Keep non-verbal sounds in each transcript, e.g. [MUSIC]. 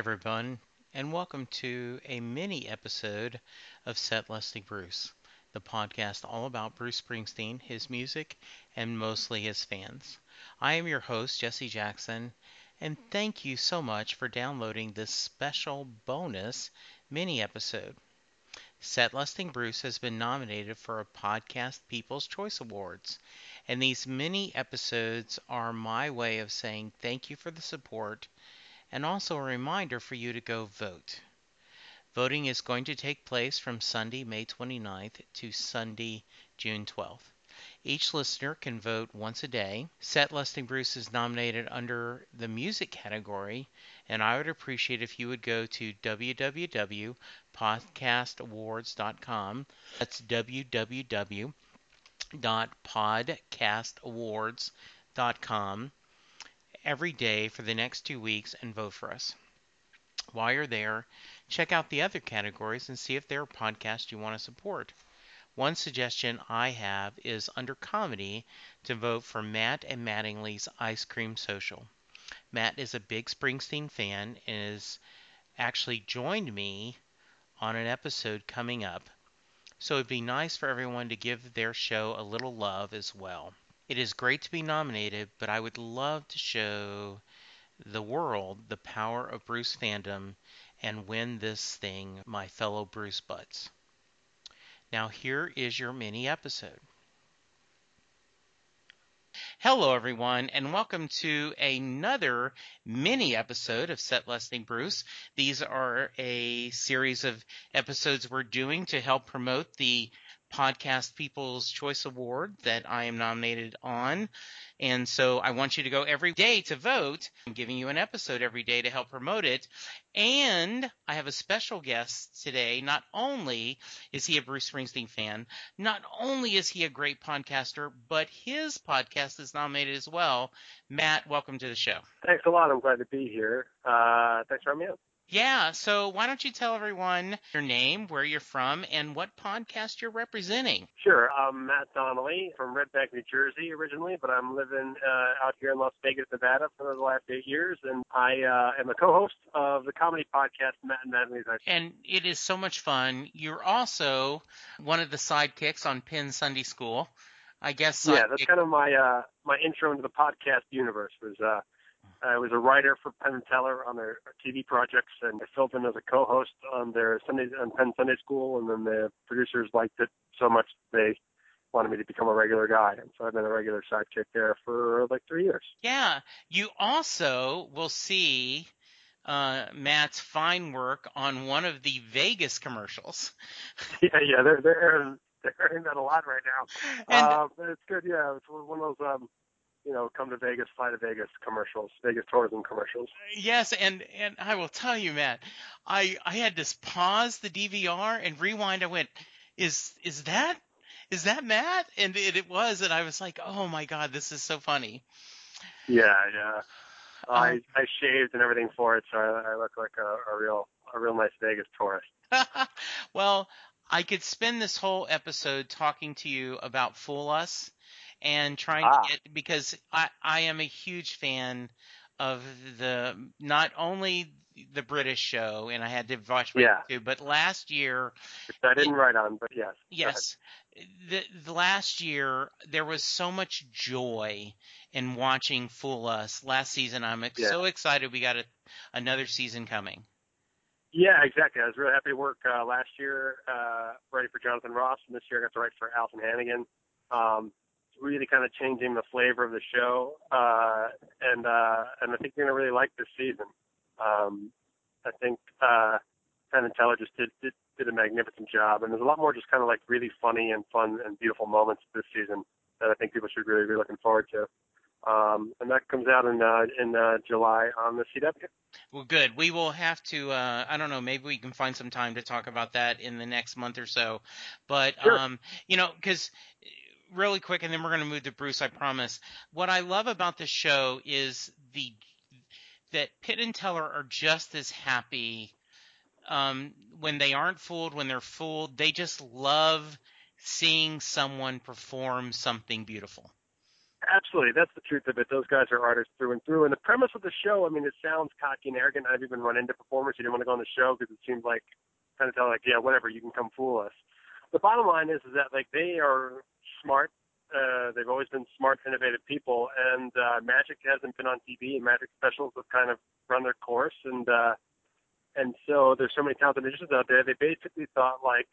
Everyone, and welcome to a mini episode of Set Lusting Bruce, the podcast all about Bruce Springsteen, his music, and mostly his fans. I am your host, Jesse Jackson, and thank you so much for downloading this special bonus mini episode. Set Lusting Bruce has been nominated for a Podcast People's Choice Awards, and these mini episodes are my way of saying thank you for the support and also a reminder for you to go vote. Voting is going to take place from Sunday, May 29th to Sunday, June 12th. Each listener can vote once a day. Set Lusting Bruce is nominated under the music category, and I would appreciate if you would go to www.podcastawards.com. That's www.podcastawards.com every day for the next two weeks and vote for us. While you're there, check out the other categories and see if there are podcasts you want to support. One suggestion I have is under comedy to vote for Matt and Mattingly's Ice Cream Social. Matt is a big Springsteen fan and has actually joined me on an episode coming up. So it'd be nice for everyone to give their show a little love as well. It is great to be nominated, but I would love to show the world the power of Bruce fandom and win this thing, my fellow Bruce Butts. Now, here is your mini episode. Hello, everyone, and welcome to another mini episode of Set Lusting Bruce. These are a series of episodes we're doing to help promote the Podcast People's Choice Award that I am nominated on. And so I want you to go every day to vote. I'm giving you an episode every day to help promote it. And I have a special guest today. Not only is he a Bruce Springsteen fan, not only is he a great podcaster, but his podcast is nominated as well. Matt, welcome to the show. Thanks a lot. I'm glad to be here. Uh, thanks for having me on. Yeah, so why don't you tell everyone your name, where you're from, and what podcast you're representing? Sure. I'm Matt Donnelly from Red Bank, New Jersey originally, but I'm living uh, out here in Las Vegas, Nevada for the last eight years, and I uh, am a co-host of the comedy podcast Matt and Mattingly's. And it is so much fun. You're also one of the sidekicks on Penn Sunday School. I guess. Yeah, that's kind of my uh, my intro into the podcast universe was uh, I was a writer for Penn and Teller on their TV projects, and I filled in as a co-host on their Sunday on Penn Sunday School. And then the producers liked it so much they wanted me to become a regular guy, and so I've been a regular sidekick there for like three years. Yeah, you also will see uh, Matt's fine work on one of the Vegas commercials. [LAUGHS] yeah, yeah, they're they're airing, they're airing that a lot right now. And, uh, it's good. Yeah, it's one of those. Um, you know, come to Vegas, fly to Vegas commercials, Vegas tourism commercials. Yes, and and I will tell you, Matt, I I had to pause the DVR and rewind. I went, is is that is that Matt? And it, it was, and I was like, oh my god, this is so funny. Yeah, yeah. Um, I I shaved and everything for it, so I, I look like a, a real a real nice Vegas tourist. [LAUGHS] well, I could spend this whole episode talking to you about Fool Us and trying ah. to get because I I am a huge fan of the not only the British show, and I had to watch yeah. too. But last year, Which I didn't it, write on, but yes, yes, the, the last year there was so much joy in watching Fool Us. Last season, I'm yeah. so excited we got a, another season coming. Yeah, exactly. I was really happy to work uh, last year, uh, writing for Jonathan Ross, and this year I got to write for Alyson Hannigan. Um, really kind of changing the flavor of the show, uh, and uh, and I think you're gonna really like this season. Um, I think uh, Penn and Teller just did, did did a magnificent job, and there's a lot more just kind of like really funny and fun and beautiful moments this season that I think people should really be looking forward to. Um, and that comes out in uh, in uh, July on the CW. Well, good. We will have to. Uh, I don't know. Maybe we can find some time to talk about that in the next month or so. But sure. um, you know, because really quick, and then we're going to move to Bruce. I promise. What I love about the show is the that Penn and Teller are just as happy um, when they aren't fooled. When they're fooled, they just love seeing someone perform something beautiful. absolutely. That's the truth of it. Those guys are artists through and through. And the premise of the show, I mean, it sounds cocky and arrogant. I've even run into performers who didn't want to go on the show because it seemed like kind of like, yeah, whatever, you can come fool us. The bottom line is, is that like they are smart. Uh, they've always been smart, innovative people, and uh, magic hasn't been on TV, and magic specials have kind of run their course, and uh, and so there's so many talented musicians out there. They basically thought like,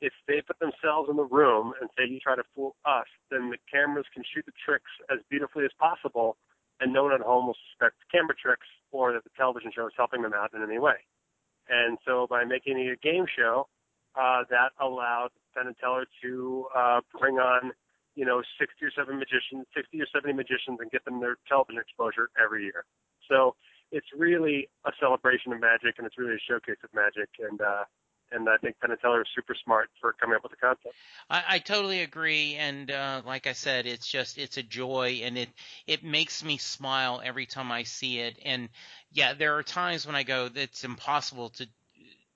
if they put themselves in the room and say you try to fool us, then the cameras can shoot the tricks as beautifully as possible, and no one at home will suspect camera tricks or that the television show is helping them out in any way. And so by making it a game show, uh, that allowed Penn and Teller to uh, bring on, you know, 60 or 70 magicians, 60 or 70 magicians, and get them their television exposure every year. So it's really a celebration of magic, and it's really a showcase of magic. And uh, and I think Penn and Teller is super smart for coming up with the concept. I, I totally agree, and uh, like I said, it's just it's a joy, and it it makes me smile every time I see it. And yeah, there are times when I go, it's impossible to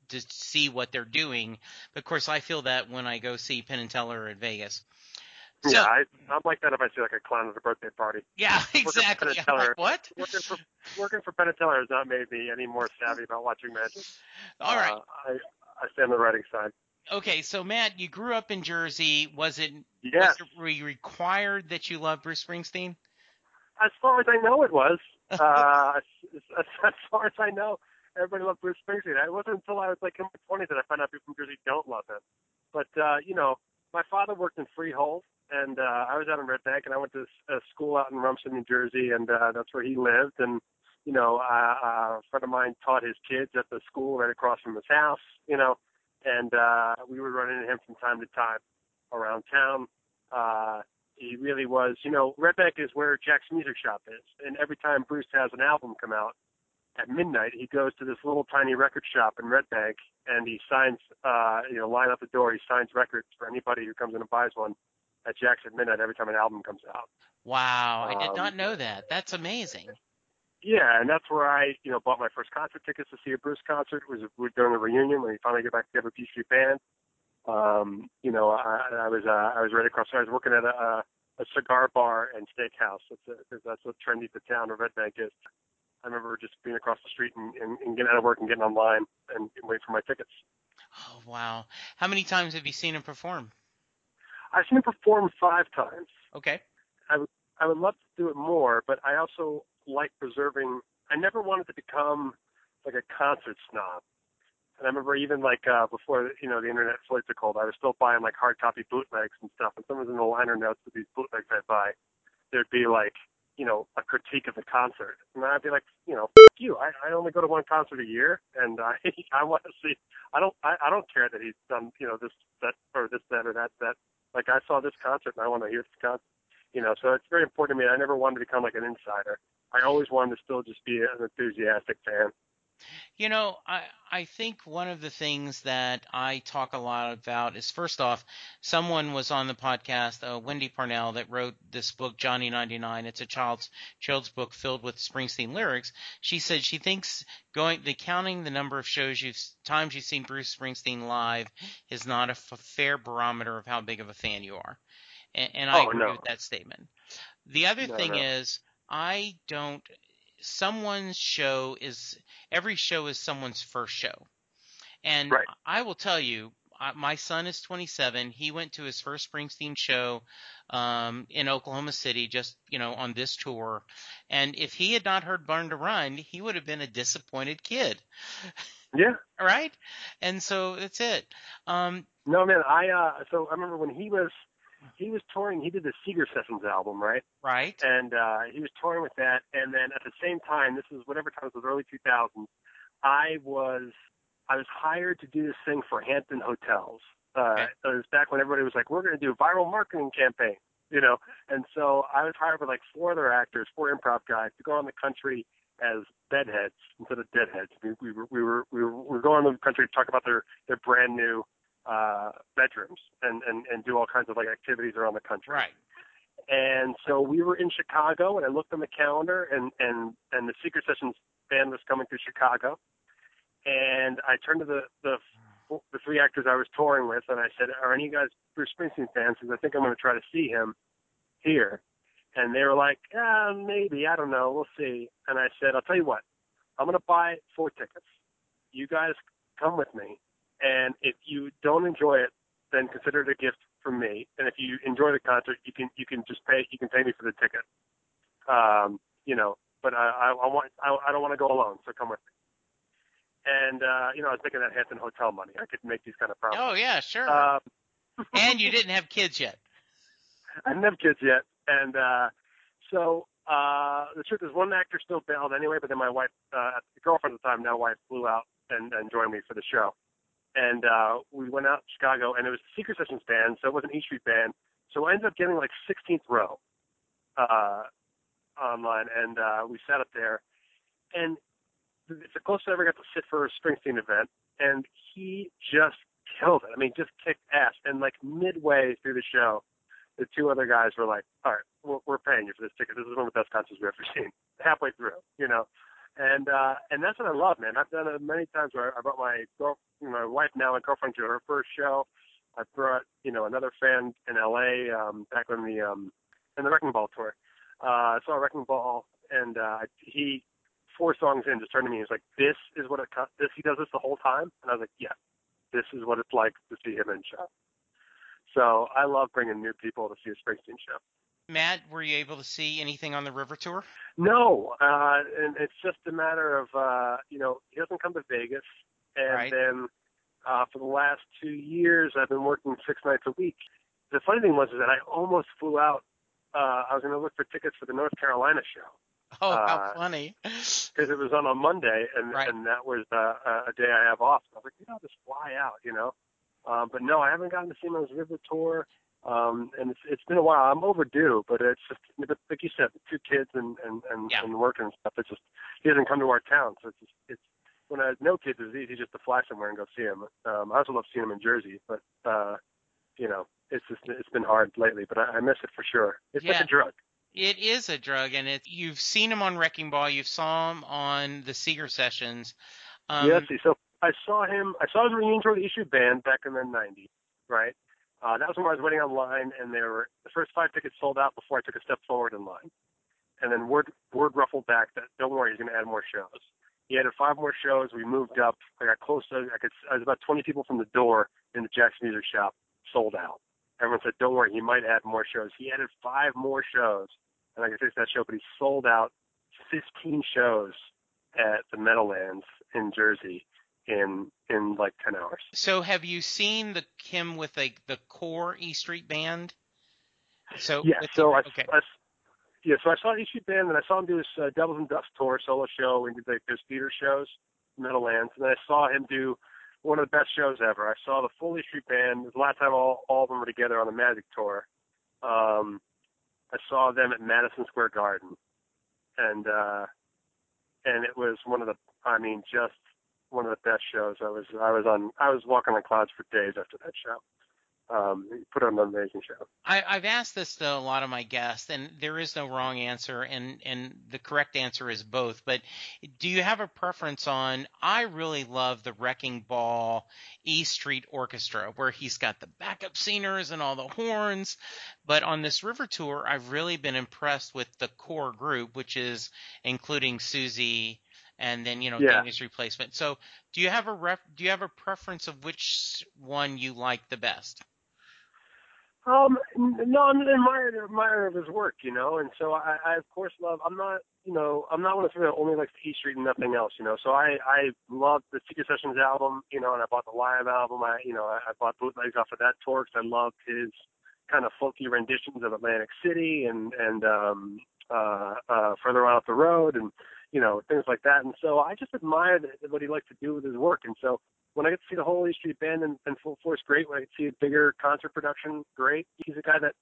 to see what they're doing. But of course, I feel that when I go see Penn and Teller at Vegas. So, yeah, I, I'm like that if I see like a clown at a birthday party. Yeah, [LAUGHS] exactly. Teller, like, what? Working for working for Penn and Teller has not made me any more savvy about watching magic. All right. Uh, I I stay on the writing side. Okay, so Matt, you grew up in Jersey. Was it? Yes. Was it re- required that you love Bruce Springsteen? As far as I know, it was. [LAUGHS] uh, as, as far as I know, everybody loved Bruce Springsteen. It wasn't until I was like in my 20s that I found out people from Jersey don't love him. But uh, you know, my father worked in Freehold, and uh, I was out in Red Bank, and I went to a school out in Rumson, New Jersey, and uh, that's where he lived. And you know, uh, a friend of mine taught his kids at the school right across from his house. You know, and uh, we would run into him from time to time around town. Uh, he really was, you know, Red Bank is where Jack's Music Shop is, and every time Bruce has an album come out, at midnight, he goes to this little tiny record shop in Red Bank and he signs, uh, you know, line up the door. He signs records for anybody who comes in and buys one at Jack's at midnight every time an album comes out. Wow, I did not um, know that. That's amazing. Yeah, and that's where I, you know, bought my first concert tickets to see a Bruce concert. It was during the reunion when he finally got back together with P Street Band. Um, you know, I, I was uh, I was right across. I was working at a, a cigar bar and steakhouse. That's a, that's what trendy the town of Red Bank is. I remember just being across the street and, and, and getting out of work and getting online and, and waiting for my tickets. Oh wow! How many times have you seen him perform? I've seen him perform five times. Okay. I would I would love to do it more, but I also like preserving. I never wanted to become like a concert snob. And I remember even like uh, before you know the internet flooded took hold, I was still buying like hard copy bootlegs and stuff. And some of in the liner notes of these bootlegs I'd buy, there'd be like you know, a critique of the concert. And I'd be like, you know, F- you. I, I only go to one concert a year, and I [LAUGHS] I want to see. I don't I, I don't care that he's done you know this that or this that or that that. Like I saw this concert and I want to hear this concert. You know, so it's very important to me. I never wanted to become like an insider. I always wanted to still just be an enthusiastic fan. You know, I I think one of the things that I talk a lot about is first off, someone was on the podcast, uh, Wendy Parnell, that wrote this book, Johnny 99. It's a child's child's book filled with Springsteen lyrics. She said she thinks going the counting the number of shows you've times you've seen Bruce Springsteen live is not a f- fair barometer of how big of a fan you are, and, and I oh, agree no. with that statement. The other no, thing no. is I don't someone's show is every show is someone's first show. And right. I will tell you, my son is 27. He went to his first Springsteen show um, in Oklahoma City, just you know, on this tour. And if he had not heard "Born to Run," he would have been a disappointed kid. Yeah. [LAUGHS] right. And so that's it. Um, no, man. I uh, so I remember when he was he was touring. He did the Seeger Sessions album, right? Right. And uh, he was touring with that. And then at the same time, this is whatever time it was, early 2000s. I was I was hired to do this thing for Hampton Hotels. Uh, Okay. It was back when everybody was like, "We're going to do a viral marketing campaign," you know. And so I was hired with like four other actors, four improv guys, to go on the country as bedheads instead of deadheads. We, we were we were we were, we were going around the country to talk about their their brand new uh, bedrooms and, and and do all kinds of like activities around the country. Right. And so we were in Chicago, and I looked on the calendar, and and and the Seeger Sessions band was coming through Chicago, and I turned to the the the three actors I was touring with, and I said, "Are any of you guys Bruce Springsteen fans? Because I think I'm going to try to see him here." And they were like, ah, maybe, I don't know, we'll see. And I said, I'll tell you what, I'm going to buy four tickets. You guys come with me. And if you don't enjoy it, then consider it a gift from me. And if you enjoy the concert, you can you can just pay you can pay me for the ticket. Um, you know, but I I, I want I, I don't want to go alone, so come with me. And uh, you know, I was thinking that Hampton Hotel money. I could make these kind of promises. Oh yeah, sure. Um, [LAUGHS] and you didn't have kids yet. [LAUGHS] I didn't have kids yet, and uh, so uh, the truth is, one actor still bailed anyway. But then my wife, uh, the girlfriend at the time, now wife, flew out and, and joined me for the show. And uh, we went out to Chicago, and it was the Seeger Sessions band, so it was an E Street band. So I ended up getting like 16th row uh, online, and uh, we sat up there. And it's the closest I ever got to sit for a Springsteen event, and he just killed it. I mean, just kicked ass. And like midway through the show, the two other guys were like, "All right, we're, we're paying you for this ticket. This is one of the best concerts we've ever [LAUGHS] seen." Halfway through, you know, and uh, and that's what I love, man. I've done it many times where I brought my girl, my wife now and girlfriend to her first show. I brought you know another fan in L.A. Um, back when the um, in the Wrecking Ball tour. Uh, I saw Wrecking Ball, and uh, he four songs in just turned to me. He's like, "This is what it this he does this the whole time," and I was like, "Yeah, this is what it's like to see him in show." So I love bringing new people to see a Springsteen show. Matt, were you able to see anything on the River Tour? No, uh, and it's just a matter of uh, you know he doesn't come to Vegas, and Right. then uh, for the last two years I've been working six nights a week. The funny thing was is that I almost flew out. Uh, I was going to look for tickets for the North Carolina show [LAUGHS] Oh, how Uh, funny! [LAUGHS] because it was on a Monday, and Right. and that was uh, a day I have off. I was like, you know, I'll just fly out, you know. Um, but no, I haven't gotten to see his River tour, um, and it's it's been a while. I'm overdue, but it's just but like you said, two kids and and and, Yeah. and work and stuff. It's just he doesn't come to our town, so it's just, it's when I had no kids, it's easy just to fly somewhere and go see him. Um, I also love seeing him in Jersey, but uh, you know, it's just it's been hard lately. But I, I miss it for sure. It's Yeah. like a drug. It is a drug, and it you've seen him on Wrecking Ball, you saw him on the Seeger sessions. Um, yes, so I saw him. I saw his reunion tour with the Issue Band back in the '90s, right? Uh, that was when I was waiting online, and there were the first five tickets sold out before I took a step forward in line. And then word word ruffled back that don't worry, he's going to add more shows. He added five more shows. We moved up. I got close to. I could. I was about 20 people from the door in the Jackson Music Shop. Sold out. Everyone said, "Don't worry, he might add more shows." He added five more shows, and I could fix that show. But he sold out 15 shows at the Meadowlands in Jersey in in like 10 hours. So have you seen the him with a the core E Street band? So Yeah, so I, okay. I yeah, so I saw Issue Band and I saw him do his uh, Devils and Dust tour solo show and did like those theater shows, Meadowlands, and then I saw him do one of the best shows ever. I saw the full Street Band. The last time all all of them were together on the Magic tour. Um, I saw them at Madison Square Garden, and uh, and it was one of the I mean just one of the best shows. I was I was on I was walking on clouds for days after that show. Um, put on an amazing show. I, I've asked this to a lot of my guests, and there is no wrong answer, and, and the correct answer is both. But do you have a preference on? I really love the Wrecking Ball E Street Orchestra, where he's got the backup singers and all the horns. But on this River Tour, I've really been impressed with the core group, which is including Susie and then you know Yeah. Danny's replacement. So do you have a ref, do you have a preference of which one you like the best? Um, no, I'm an admirer, admirer of his work, you know, and so I, I of course love. I'm not, you know, I'm not one of those people that only likes E Street and nothing else, you know. So I, I love the Seeger Sessions album, you know, and I bought the live album. I, you know, I, I bought bootlegs off of that tour because I loved his kind of folky renditions of Atlantic City and and um, uh, uh, further on up the road and you know things like that. And so I just admire what he likes to do with his work, and so when I get to see the whole E Street Band in, in full force, great. When I get to see a bigger concert production, great. He's a guy that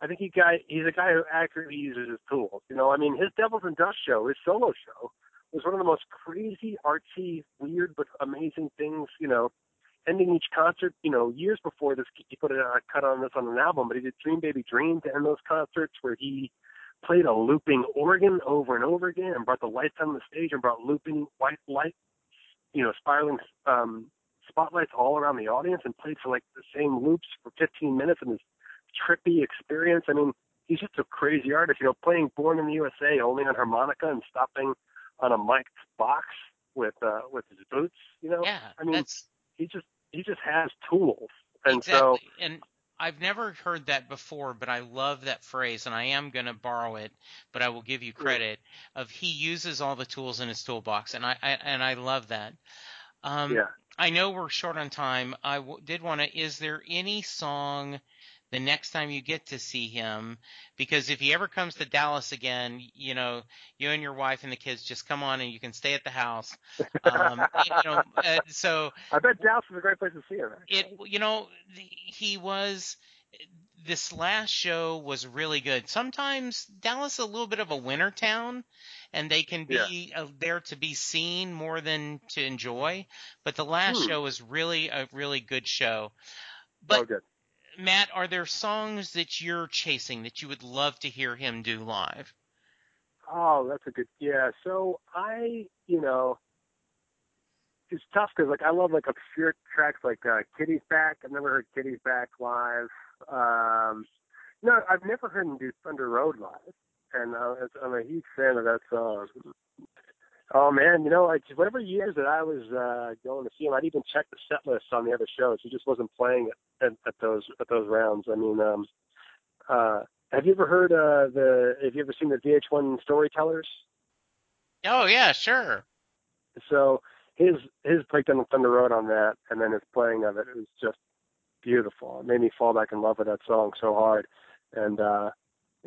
I think he guy he's a guy who accurately uses his tools. You know, I mean, his Devils and Dust show, his solo show, was one of the most crazy, artsy, weird but amazing things. You know, ending each concert. You know, years before this, he put a cut on this on an album, but he did Dream Baby Dream to end those concerts where he played a looping organ over and over again and brought the lights on the stage and brought looping white light you know, spiraling um, spotlights all around the audience and played for like the same loops for 15 minutes and this trippy experience. I mean, he's just a crazy artist. You know, playing Born in the USA only on harmonica and stopping on a mic'd box with uh with his boots. You know, Yeah, I mean, that's he just he just has tools, and exactly. so and I've never heard that before, but I love that phrase, and I am going to borrow it, but I will give you Yeah. credit of he uses all the tools in his toolbox, and I, I and I love that. Um, yeah. I know we're short on time. I w- did want to. Is there any song the next time you get to see him? Because if he ever comes to Dallas again, you know, you and your wife and the kids just come on and you can stay at the house. Um, you know, [LAUGHS] uh, so I bet Dallas is a great place to see him. it, you know, he was. This last show was really good. Sometimes Dallas is a little bit of a winter town, and they can be uh, there to be seen more than to enjoy. But the last Hmm. show was really a really good show. But oh, good. Matt, are there songs that you're chasing that you would love to hear him do live? Oh, that's a good. Yeah. So I, you know, it's tough because like I love like obscure tracks like uh, Kitty's Back. I've never heard Kitty's Back live. Um, no, I've never heard him do Thunder Road live, and uh, I'm a huge fan of that song. Oh man, you know, like whatever years that I was uh going to see him, I'd even check the set list on the other shows. He just wasn't playing it at, at those at those rounds. I mean, um, uh, have you ever heard uh the? Have you ever seen the VH1 Storytellers? Oh yeah, sure. So his his breakdown of Thunder Road on that, and then his playing of it, it was just beautiful. It made me fall back in love with that song so hard. And uh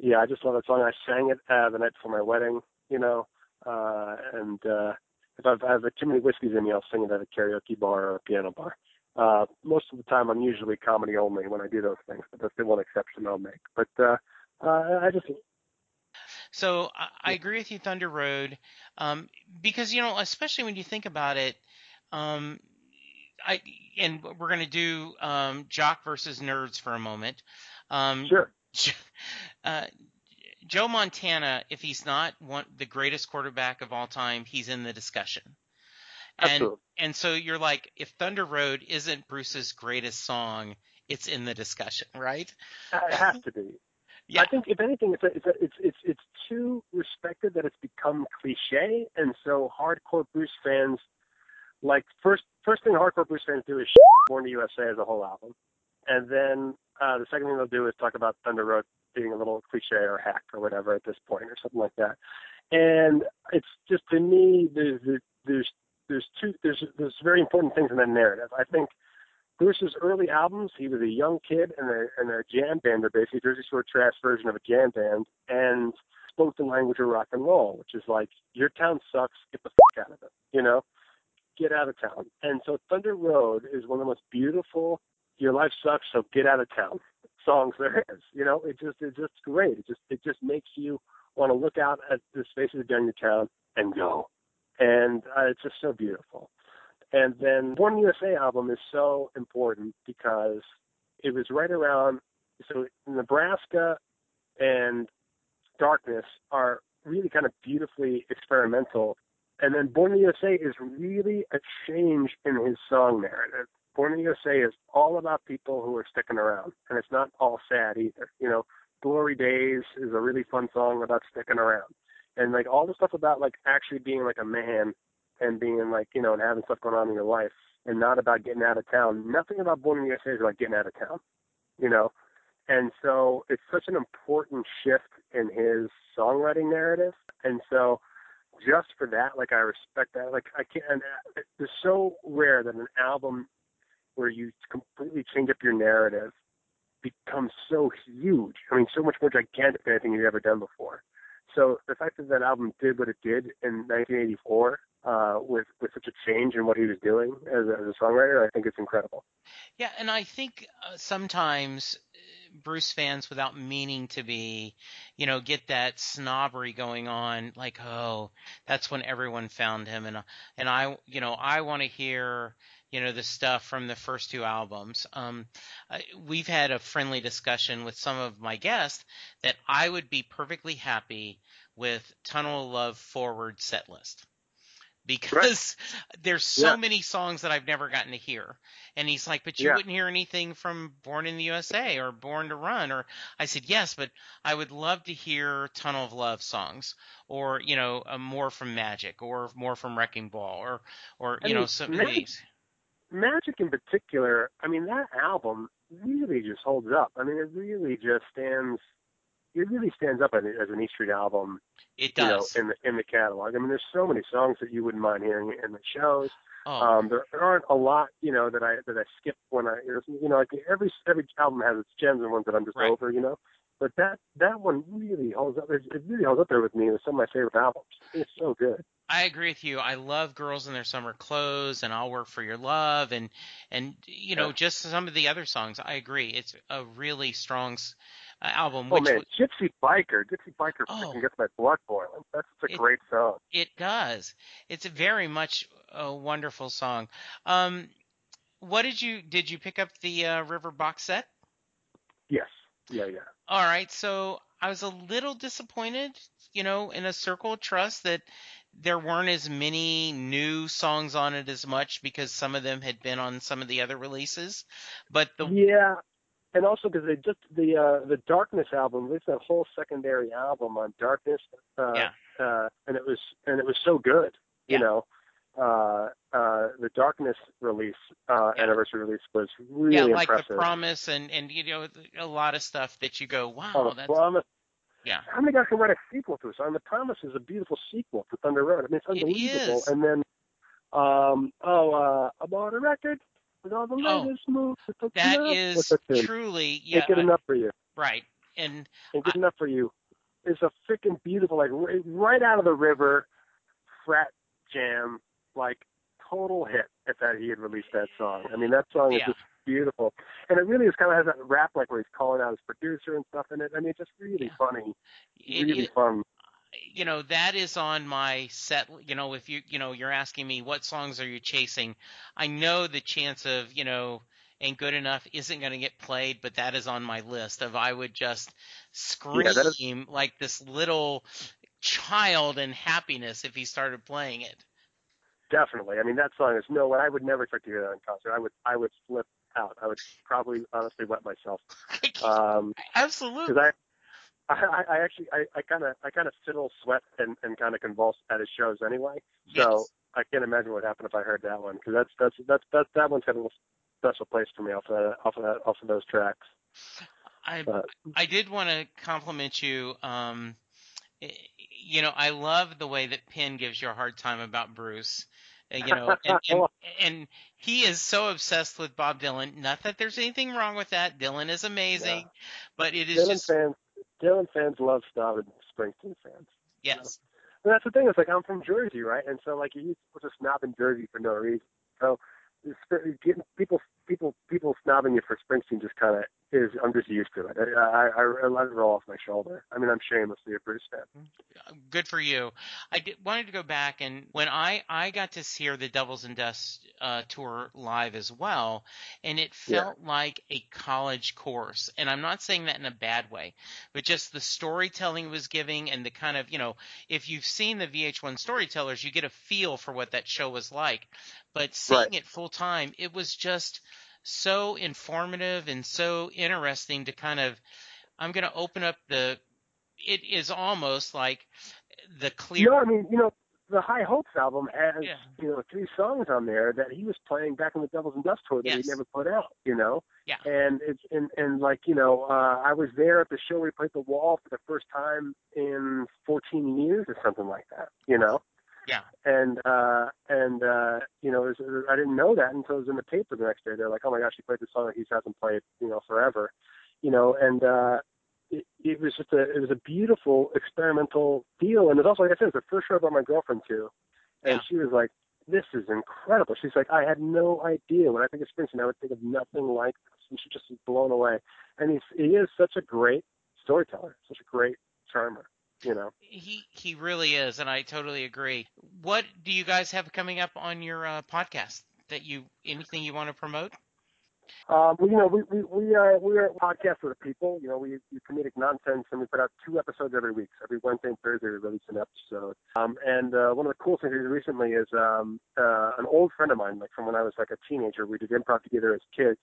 yeah, I just love that song. I sang it uh, the night before my wedding, you know. Uh and uh if I've, I have too many whiskeys in me, I'll sing it at a karaoke bar or a piano bar. Uh most of the time, I'm usually comedy only when I do those things, but that's the one exception I'll make. But uh, uh I just So I, I agree with you, Thunder Road, um, because you know, especially when you think about it, um, I and we're going to do um, jock versus nerds for a moment. Um, sure. [LAUGHS] uh, Joe Montana, if he's not one the greatest quarterback of all time, he's in the discussion. And Absolutely. and so you're like, if Thunder Road isn't Bruce's greatest song, it's in the discussion, right? It has to be. Yeah. I think if anything, it's a, it's a, it's it's it's too respected that it's become cliche, and so hardcore Bruce fans like first first thing hardcore Bruce fans do is [LAUGHS] Born to USA as a whole album, and then uh, the second thing they'll do is talk about Thunder Road being a little cliche or hack or whatever at this point or something like that. And it's just to me, there's there's there's two there's there's very important things in that narrative. I think Bruce's early albums, he was a young kid and a, and a jam band, or basically Jersey Shore trash version of a jam band, and spoke the language of rock and roll, which is like, your town sucks, get the fuck out of it, you know? Get out of town. And so Thunder Road is one of the most beautiful, your life sucks, so get out of town songs there is. You know, it just, it's just great. It just, it just makes you want to look out at the spaces down your town and go. And uh, it's just so beautiful. And then Born USA album is so important because it was right around so Nebraska and Darkness are really kind of beautifully experimental. And then Born in the USA is really a change in his song narrative. Born in the USA is all about people who are sticking around, and it's not all sad either. You know, Glory Days is a really fun song about sticking around, and like all the stuff about like actually being like a man and being like you know and having stuff going on in your life, and not about getting out of town. Nothing about Born in the USA is about getting out of town. You know, and so it's such an important shift in his songwriting narrative. And so just for that, like I respect that. Like I can't. And uh, it's so rare that an album where you completely change up your narrative becomes so huge. I mean, so much more gigantic than anything you've ever done before. So the fact that that album did what it did in 1984 uh, with with such a change in what he was doing as a, as a songwriter, I think it's incredible. Yeah, and I think uh, sometimes uh, Bruce fans, without meaning to be, you know, get that snobbery going on, like, oh, that's when everyone found him, and and I, you know, I want to hear, you know, the stuff from the first two albums. Um, I, we've had a friendly discussion with some of my guests that I would be perfectly happy with Tunnel of Love forward set list. because there's so Yeah. many songs that I've never gotten to hear. And he's like, but you Yeah. wouldn't hear anything from Born in the USA or Born to Run. Or I said, yes, but I would love to hear Tunnel of Love songs or, you know, uh, more from Magic or more from Wrecking Ball or, or, I you know, mean, some of these. Magic in particular, I mean, that album really just holds up. I mean, it really just stands. It really stands up as an E Street album, It you know, does. in the in the catalog. I mean, there's so many songs that you wouldn't mind hearing in the shows. oh, Um, there, there aren't a lot, you know, that I that I skip when I, you know, like every every album has its gems and ones that I'm just Right. over, you know. But that that one really holds up. It it really holds up there with me. It's some of my favorite albums. It's so good. I agree with you. I love girls in their summer clothes, and I'll work for your love, and and you know Yeah. just some of the other songs. I agree. It's a really strong uh, album. Oh man, w- Gypsy Biker, Gypsy Biker Oh. freaking gets my blood boiling. That's a It- great song. it does. It's a very much a wonderful song. Um, what did you did you pick up the uh, River box set? Yes. Yeah, yeah. All right, so I was a little disappointed, you know, in a Circle of Trust that there weren't as many new songs on it as much because some of them had been on some of the other releases. But the Yeah, and also because they just the uh, the Darkness album, released that whole secondary album on Darkness, uh, Yeah. uh, and it was and it was so good, you Yeah. know. Uh, uh, the Darkness release, uh, Yeah. anniversary release was really yeah, like impressive. the promise and and you know a lot of stuff that you go, wow, Oh, that's Promise. Yeah, How many guys can write a sequel to a song? The Promise is a beautiful sequel to Thunder Road. I mean, it's unbelievable. is. And then, um, oh, uh, I about a record with all the Oh, latest moves. that took that you up. is What's that tune? truly yeah, Ain't good I- enough for you. right. And Ain't good I- enough for you. is a freaking beautiful, like right, out of the river, frat jam, like total hit. If that he had released that song, I mean, that song is just beautiful, and it really is kind of has that rap like where he's calling out his producer and stuff in it. I mean, it's just really Yeah. funny, it, really it- fun. you know that is on my set you know if you you know you're asking me what songs are you chasing i know the chance of you know ain't good enough isn't going to get played but that is on my list of i would just scream Yeah, is- like this little child in happiness if he started playing it Definitely. I mean, that song is no. I would never expect to hear that in concert. I would, I would flip out. I would probably honestly wet myself. [LAUGHS] Um, absolutely because I, I, I actually, I, I kind of, I kind of fiddle, sweat, and, and kind of convulse at his shows anyway. So Yes. I can't imagine what happened if I heard that one because that's, that's, that's, that, that one's got a special place for me off of that, off of that, off of those tracks. I But I did want to compliment you. Um, you know, I love the way that Penn gives you a hard time about Bruce. Uh, You know, and, and, [LAUGHS] and he is so obsessed with Bob Dylan. Not that there's anything wrong with that. Dylan is amazing, but it is Dylan just fans, Dylan fans love snobbing Springsteen fans. yes, And that's the thing. It's like I'm from Jersey, right? And so like you was a snob in Jersey for no reason. So it's, getting people, people, people snobbing you for Springsteen just kind of is. I'm just used to it. I, I, I, let it roll off my shoulder. I mean, I'm shamelessly a Bruce fan. good for you. I did, wanted to go back and when I I got to hear the Devils and Dust uh, tour live as well, and it Yeah. felt like a college course. And I'm not saying that in a bad way, but just the storytelling it was giving and the kind of you know if you've seen the VH1 storytellers, you get a feel for what that show was like. But seeing Right. it full time, it was just so informative and so interesting to kind of. I'm going to open up the. It is almost like the clear. You know, I mean, you know, the High Hopes album has Yeah. you know three songs on there that he was playing back in the Devils and Dust tour that Yes. he never put out. You know. Yeah. And it's and and like you know, uh, I was there at the show where he played the Wall for the first time in 14 years or something like that. You know. Yeah. And uh and uh you know, it was, I didn't know that until it was in the paper the next day. They're like, "Oh my gosh, he played this song that he hasn't played, you know, forever." You know, and uh it, it was just a it was a beautiful experimental deal, and it's also like I said, it's the first show I brought my girlfriend to, and Yeah. she was like, "This is incredible." She's like, "I had no idea when I think of Springsteen, I would think of nothing like this," and she just was blown away. And he's he is such a great storyteller, such a great charmer, you know. He he really is, and I totally agree. What do you guys have coming up on your uh, podcast? That you anything you want to promote? Um, well, you know, we we we are we are a podcast for the people. You know, we we comedic nonsense, and we put out two episodes every week. So every Wednesday and Thursday, we release an episode. Um, and uh, one of the cool things we did recently is um, uh, an old friend of mine, like from when I was like a teenager. We did improv together as kids.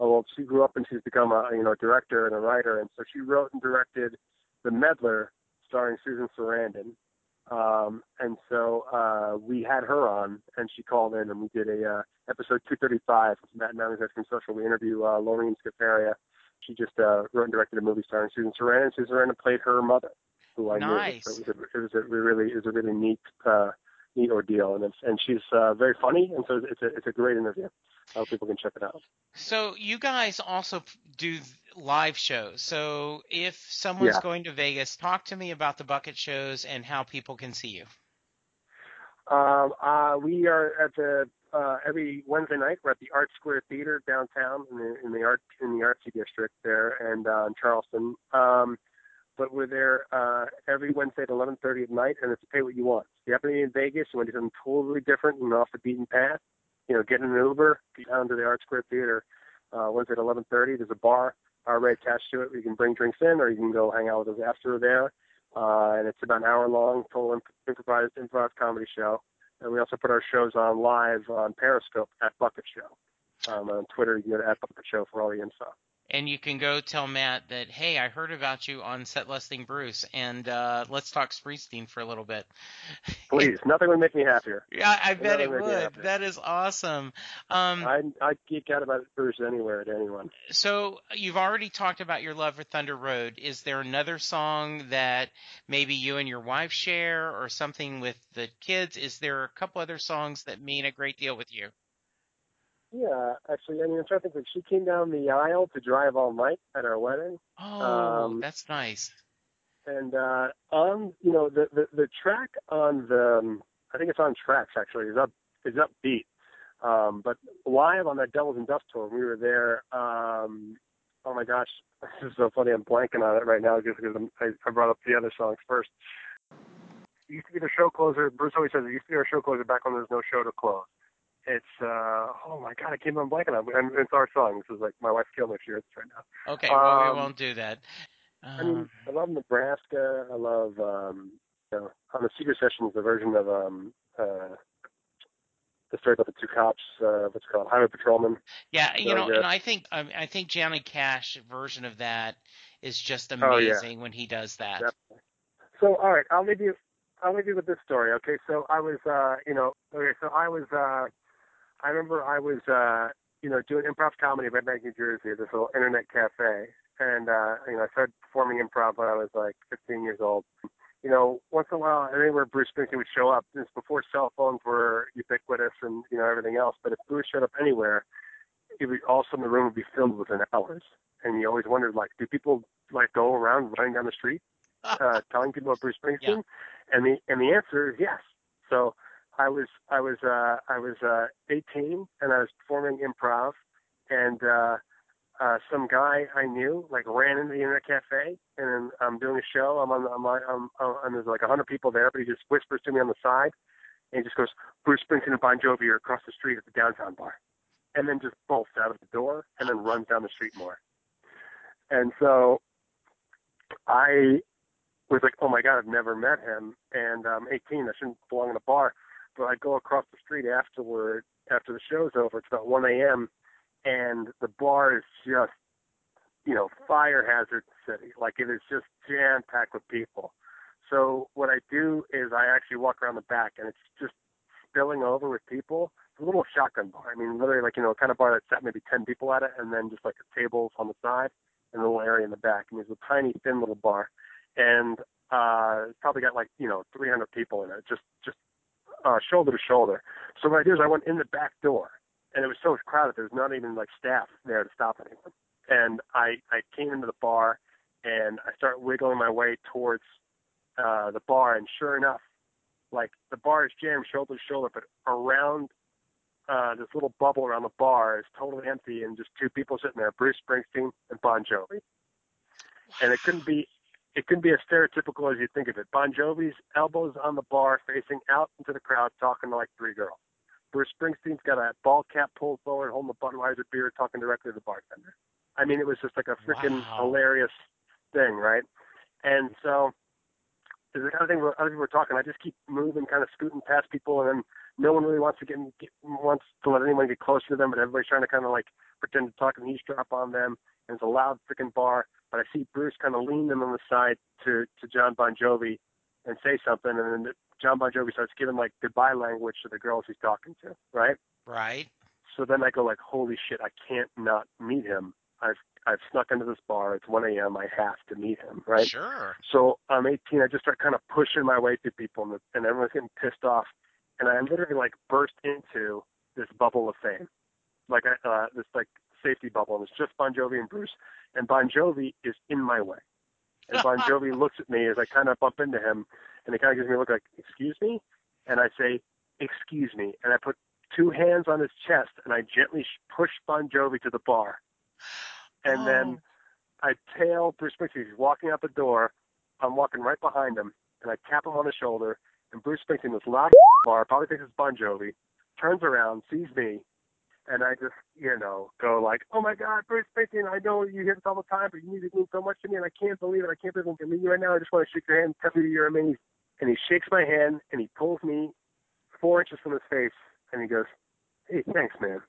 Uh, well, she grew up and she's become a you know a director and a writer, and so she wrote and directed The Meddler, starring Susan Sarandon. Um, and so uh, we had her on, and she called in, and we did a uh, episode 235 of Matt and Ice Social. We interview uh, Lorene Scafaria. She just uh, wrote and directed a movie starring Susan Sarandon. Susan Sarandon played her mother, who I nice. knew. So it was a, it was a really it was a really neat uh, neat ordeal, and and she's uh, very funny, and so it's a it's a great interview. I hope people can check it out. So you guys also do live shows. So if someone's Yeah. going to Vegas, talk to me about the bucket shows and how people can see you. Um, uh, we are at the uh, every Wednesday night. We're at the Art Square Theater downtown in the in the art in the artsy district there, and uh, in Charleston. Um, but we're there uh, every Wednesday at 11:30 at night, and it's pay what you want. If you happen to be in Vegas, you want to do something totally different and off the beaten path, you know, get an Uber, get down to the Art Square Theater uh, Wednesday at 11:30. There's a bar already attached to it. where You can bring drinks in, or you can go hang out with us after there. Uh, and it's about an hour long, total imp- improvised improv comedy show. And we also put our shows on live on Periscope at Bucket Show. Um, on Twitter, you can go to at Bucket Show for all the info. And you can go tell Matt that, hey, I heard about you on Set Lusting Bruce, and uh, let's talk Springsteen for a little bit. [LAUGHS] Please, nothing would make me happier. Yeah, I bet Another it would. That is awesome. Um, I I geek out about Bruce anywhere to anyone. so you've already talked about your love for Thunder Road. Is there another song that maybe you and your wife share, or something with the kids? Is there a couple other songs that mean a great deal with you? Yeah, actually, I mean, I'm trying to think. Like, she came down the aisle to drive all night at our wedding. Oh, Um, that's nice. And uh, on you know the, the the track on the um, I think it's on tracks actually is up is upbeat. Um, but live on that Devils and Dust tour, we were there. Um, oh my gosh, [LAUGHS] this is so funny. I'm blanking on it right now just because I'm, I, I brought up the other songs first. It used to be the show closer. Bruce always says it used to be our show closer back when there was no show to close. It's uh oh my god, I can't remember blanking on it. And it's our song. This is like my wife's killed me if she hears this right now. Okay, well, we um, won't do that. I mean, Um, I love Nebraska. I love, um, you know, on the Seeger Sessions, the version of um, uh, the story about the two cops. Uh, what's it called? Highway Patrolman. Yeah, you So know, good. and I think um, I think Johnny Cash version of that is just Oh, yeah. amazing when he does that. Yep. So, all right, I'll leave you. I'll leave you with this story. Okay, so I was, uh, you know, okay, so I was, uh, I remember I was, uh, you know, doing improv comedy in Red Bank, New Jersey, at this little internet cafe, and uh, you know, I started performing improv when I was like 15 years old. You know, once in a while, anywhere Bruce Springsteen would show up, this is before cell phones were ubiquitous and you know everything else. But if Bruce showed up anywhere, it would all of a sudden the room would be filled within hours, and you always wondered like, do people like go around running down the street [LAUGHS] uh, telling people about Bruce Springsteen? And the and the answer is yes. So I was I was uh, I was uh, 18 and I was performing improv, and uh, uh, some guy I knew like ran into the internet cafe, and I'm doing a show. I'm on I'm on I'm, I'm, there's like 100 people there, but he just whispers to me on the side, and he just goes, Bruce Springsteen and Bon Jovi are across the street at the downtown bar, and then just bolts out of the door and then runs down the street more. And so I was like, oh my god, I've never met him, and I'm 18, I shouldn't belong in a bar. But I go across the street afterward, after the show's over. It's about 1 a.m. and the bar is just, you know, fire hazard city. Like it is just jam packed with people. So what I do is I actually walk around the back, and it's just spilling over with people. It's a little shotgun bar. I mean, literally like you know, a kind of bar that sat maybe 10 people at it, and then just like a tables on the side and a little area in the back. And there's a tiny, thin little bar, and uh, it's probably got like you know 300 people in it, just just uh, shoulder to shoulder. So what I did is I went in the back door, and it was so crowded there was not even like staff there to stop anyone. And I I came into the bar, and I start wiggling my way towards uh, the bar, and sure enough, like the bar is jammed shoulder to shoulder, but around uh, this little bubble around the bar is totally empty, and just two people sitting there, Bruce Springsteen and Bon Jovi. And it couldn't be it couldn't be as stereotypical as you think of it. Bon Jovi's elbows on the bar, facing out into the crowd, talking to like three girls. Bruce Springsteen's got a ball cap pulled forward, holding a Budweiser beer, talking directly to the bartender. I mean, it was just like a freaking Wow. hilarious thing, right? And so there's the kind of thing where other people are talking. I just keep moving, kind of scooting past people, and then no one really wants to get, get wants to let anyone get closer to them, but everybody's trying to kind of like pretend to talk and eavesdrop on them. And it's a loud freaking bar, but I see Bruce kind of lean them on the side to to John Bon Jovi and say something, and then John Bon Jovi starts giving like goodbye language to the girls he's talking to, right? Right. So then I go like, holy shit, I can't not meet him. I've I've snuck into this bar. It's 1 a.m. I have to meet him, right? Sure. So I'm 18. I just start kind of pushing my way through people, and, the, and everyone's getting pissed off. And I literally like burst into this bubble of fame, like I- uh, this like safety bubble, and it's just Bon Jovi and Bruce. And Bon Jovi is in my way. And Bon [LAUGHS] Jovi looks at me as I kind of bump into him, and he kind of gives me a look like, "Excuse me," and I say, "Excuse me," and I put two hands on his chest, and I gently push Bon Jovi to the bar. And then oh. I tail Bruce Springsteen. He's walking out the door. I'm walking right behind him, and I tap him on the shoulder. And Bruce Springsteen, this loud [LAUGHS] bar, probably thinks it's Bon Jovi, turns around, sees me, and I just, you know, go like, "Oh my God, Bruce Springsteen! I know you hear this all the time, but you need to mean so much to me, and I can't believe it. I can't believe I'm meeting you right now. I just want to shake your hand, tell you you're amazing." And he shakes my hand, and he pulls me four inches from his face, and he goes, "Hey, thanks, man.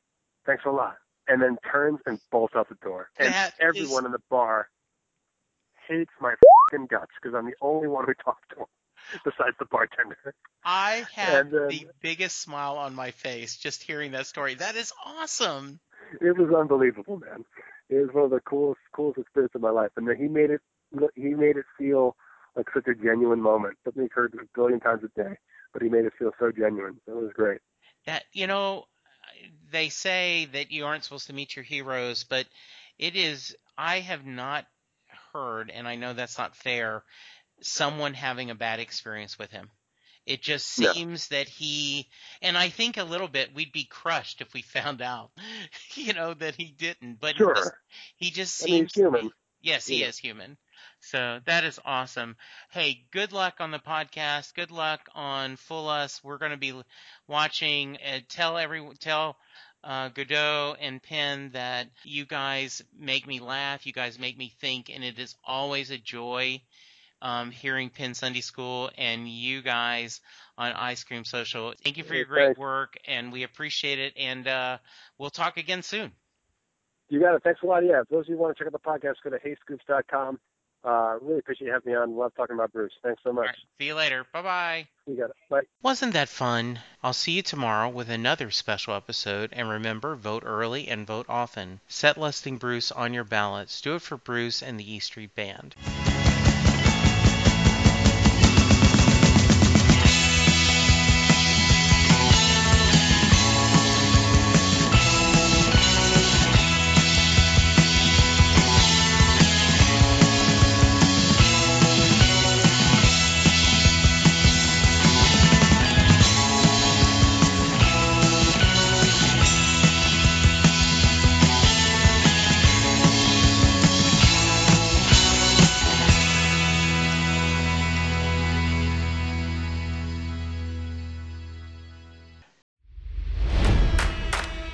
Thanks a lot." And then turns and bolts out the door. And That everyone in the bar hates my fucking guts because I'm the only one who talked to him [LAUGHS] besides the bartender. I had the biggest smile on my face just hearing that story. That is awesome. It was unbelievable, man. It was one of the coolest, coolest experiences of my life, and he made it. He made it feel like such a genuine moment. Something heard a billion times a day, but he made it feel so genuine. It was great. That you know, they say that you aren't supposed to meet your heroes, but it is. I have not heard, and I know that's not fair. Someone having a bad experience with him. It just seems that he, and I think a little bit we'd be crushed if we [LAUGHS] found out, you know, that he didn't. But he just, he just I mean, seems he's human. Yes, he Yeah. is human. So that is awesome. Hey, good luck on the podcast. Good luck on Fool Us. We're going to be watching. Uh, tell everyone, tell uh, Godot and Penn that you guys make me laugh. You guys make me think, and it is always a joy um, hearing Penn Sunday School and you guys on Ice Cream Social. Thank you for your great work, and we appreciate it. And uh, we'll talk again soon. You got it. Thanks a lot. Yeah, for those of you who want to check out the podcast, go to heyscoops.com. Uh, really appreciate you having me on. Love talking about Bruce. Thanks so much. right, see you later. Bye bye. You got it. Bye. Wasn't that fun? I'll see you tomorrow with another special episode, and remember, vote early and vote often. Set Lusting Bruce on your ballots. Do it for Bruce and the E Street Band.